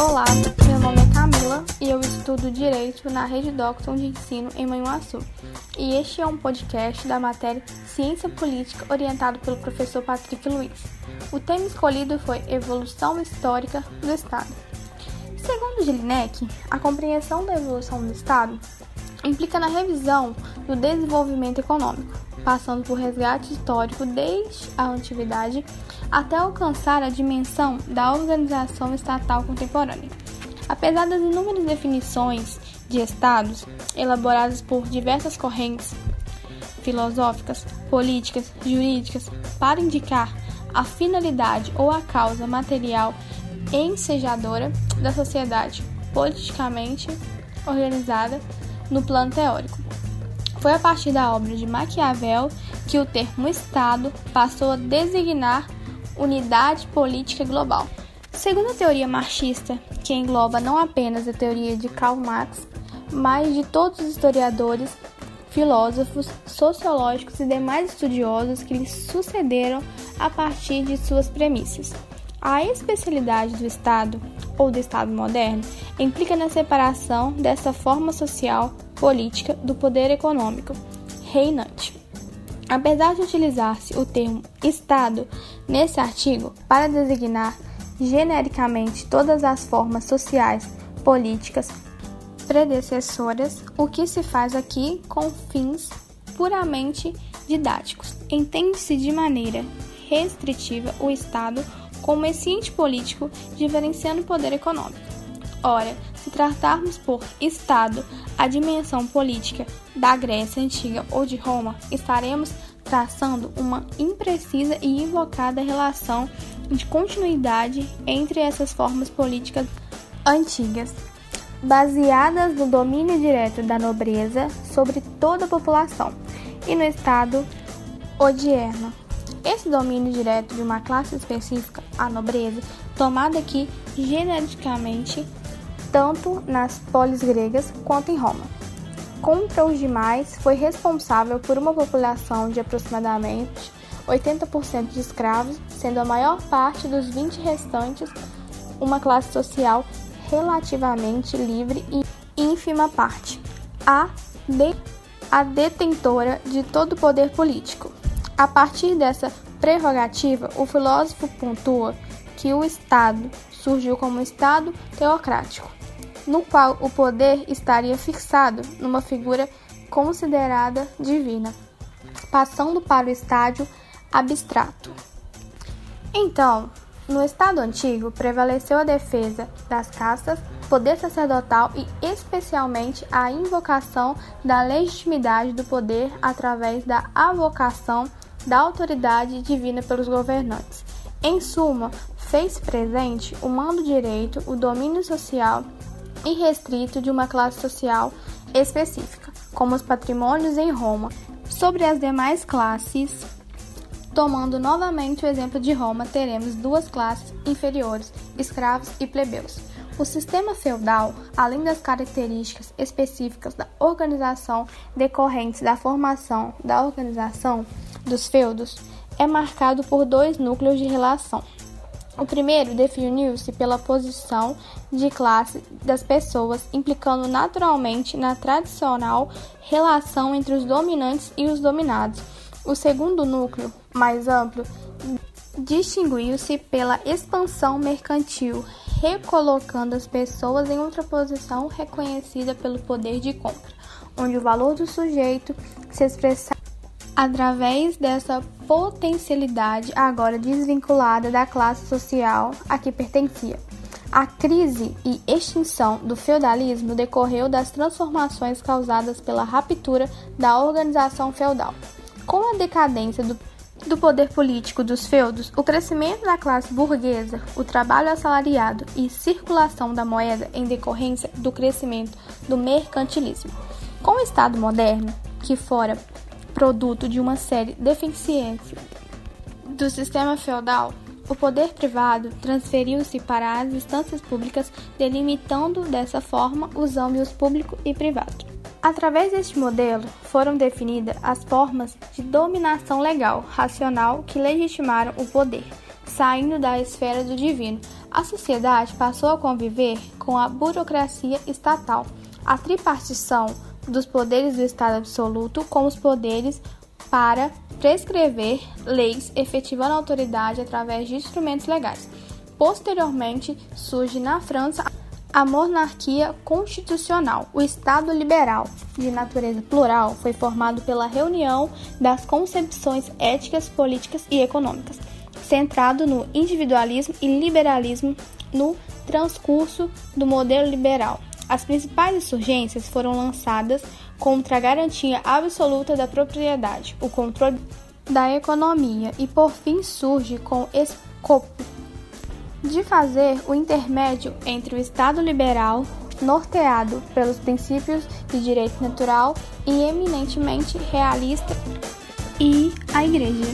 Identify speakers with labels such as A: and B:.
A: Olá, meu nome é Camila e eu estudo Direito na Rede Docton de Ensino em Manhuaçu. E este é um podcast da matéria Ciência Política orientado pelo professor Patrick Luiz. O tema escolhido foi Evolução Histórica do Estado. Segundo Jelinek, a compreensão da evolução do Estado implica na revisão do desenvolvimento econômico, passando por resgate histórico desde a antiguidade até alcançar a dimensão da organização estatal contemporânea. Apesar das inúmeras definições de estados elaboradas por diversas correntes filosóficas, políticas, jurídicas para indicar a finalidade ou a causa material ensejadora da sociedade politicamente organizada no plano teórico. Foi a partir da obra de Maquiavel que o termo Estado passou a designar unidade política global. Segundo a teoria marxista, que engloba não apenas a teoria de Karl Marx, mas de todos os historiadores, filósofos, sociológicos e demais estudiosos que lhe sucederam a partir de suas premissas. A especialidade do Estado, ou do Estado moderno, implica na separação dessa forma social política do poder econômico reinante. Apesar de utilizar-se o termo Estado nesse artigo para designar genericamente todas as formas sociais, políticas predecessoras, o que se faz aqui com fins puramente didáticos. Entende-se de maneira restritiva o Estado como esse ente político diferenciando o poder econômico. Ora, se tratarmos por Estado a dimensão política da Grécia Antiga ou de Roma, estaremos traçando uma imprecisa e invocada relação de continuidade entre essas formas políticas antigas, baseadas no domínio direto da nobreza sobre toda a população e no Estado odierno. Esse domínio direto de uma classe específica, a nobreza, tomada aqui genericamente tanto nas polis gregas quanto em Roma. Contra os demais, foi responsável por uma população de aproximadamente 80% de escravos, sendo a maior parte dos 20 restantes uma classe social relativamente livre e ínfima parte, a, de, a detentora de todo o poder político. A partir dessa prerrogativa, o filósofo pontua que o Estado surgiu como Estado teocrático, no qual o poder estaria fixado numa figura considerada divina, passando para o estádio abstrato. Então, no Estado antigo prevaleceu a defesa das castas, poder sacerdotal e especialmente a invocação da legitimidade do poder através da avocação da autoridade divina pelos governantes. Em suma, fez presente o mando direito, o domínio social irrestrito de uma classe social específica, como os patrimônios em Roma, sobre as demais classes. Tomando novamente o exemplo de Roma, teremos duas classes inferiores, escravos e plebeus. O sistema feudal, além das características específicas da organização decorrentes da formação da organização dos feudos, é marcado por dois núcleos de relação o primeiro definiu-se pela posição de classe das pessoas, implicando naturalmente na tradicional relação entre os dominantes e os dominados. O segundo núcleo, mais amplo, distinguiu-se pela expansão mercantil, recolocando as pessoas em outra posição reconhecida pelo poder de compra, onde o valor do sujeito se expressava através dessa potencialidade agora desvinculada da classe social a que pertencia. A crise e extinção do feudalismo decorreu das transformações causadas pela ruptura da organização feudal. Com a decadência do, do poder político dos feudos, o crescimento da classe burguesa, o trabalho assalariado e circulação da moeda em decorrência do crescimento do mercantilismo. Com o Estado moderno, que fora produto de uma série de deficiências do sistema feudal, o poder privado transferiu-se para as instâncias públicas, delimitando dessa forma os âmbitos público e privado. Através deste modelo, foram definidas as formas de dominação legal, racional, que legitimaram o poder, saindo da esfera do divino. A sociedade passou a conviver com a burocracia estatal, a tripartição dos poderes do Estado absoluto com os poderes para prescrever leis, efetivando a autoridade através de instrumentos legais. Posteriormente, surge na França a monarquia constitucional. O Estado liberal, de natureza plural, foi formado pela reunião das concepções éticas, políticas e econômicas, centrado no individualismo e liberalismo no transcurso do modelo liberal. As principais insurgências foram lançadas contra a garantia absoluta da propriedade, o controle da economia e, por fim, surge com escopo de fazer o intermédio entre o Estado liberal, norteado pelos princípios de direito natural e eminentemente realista, e a Igreja.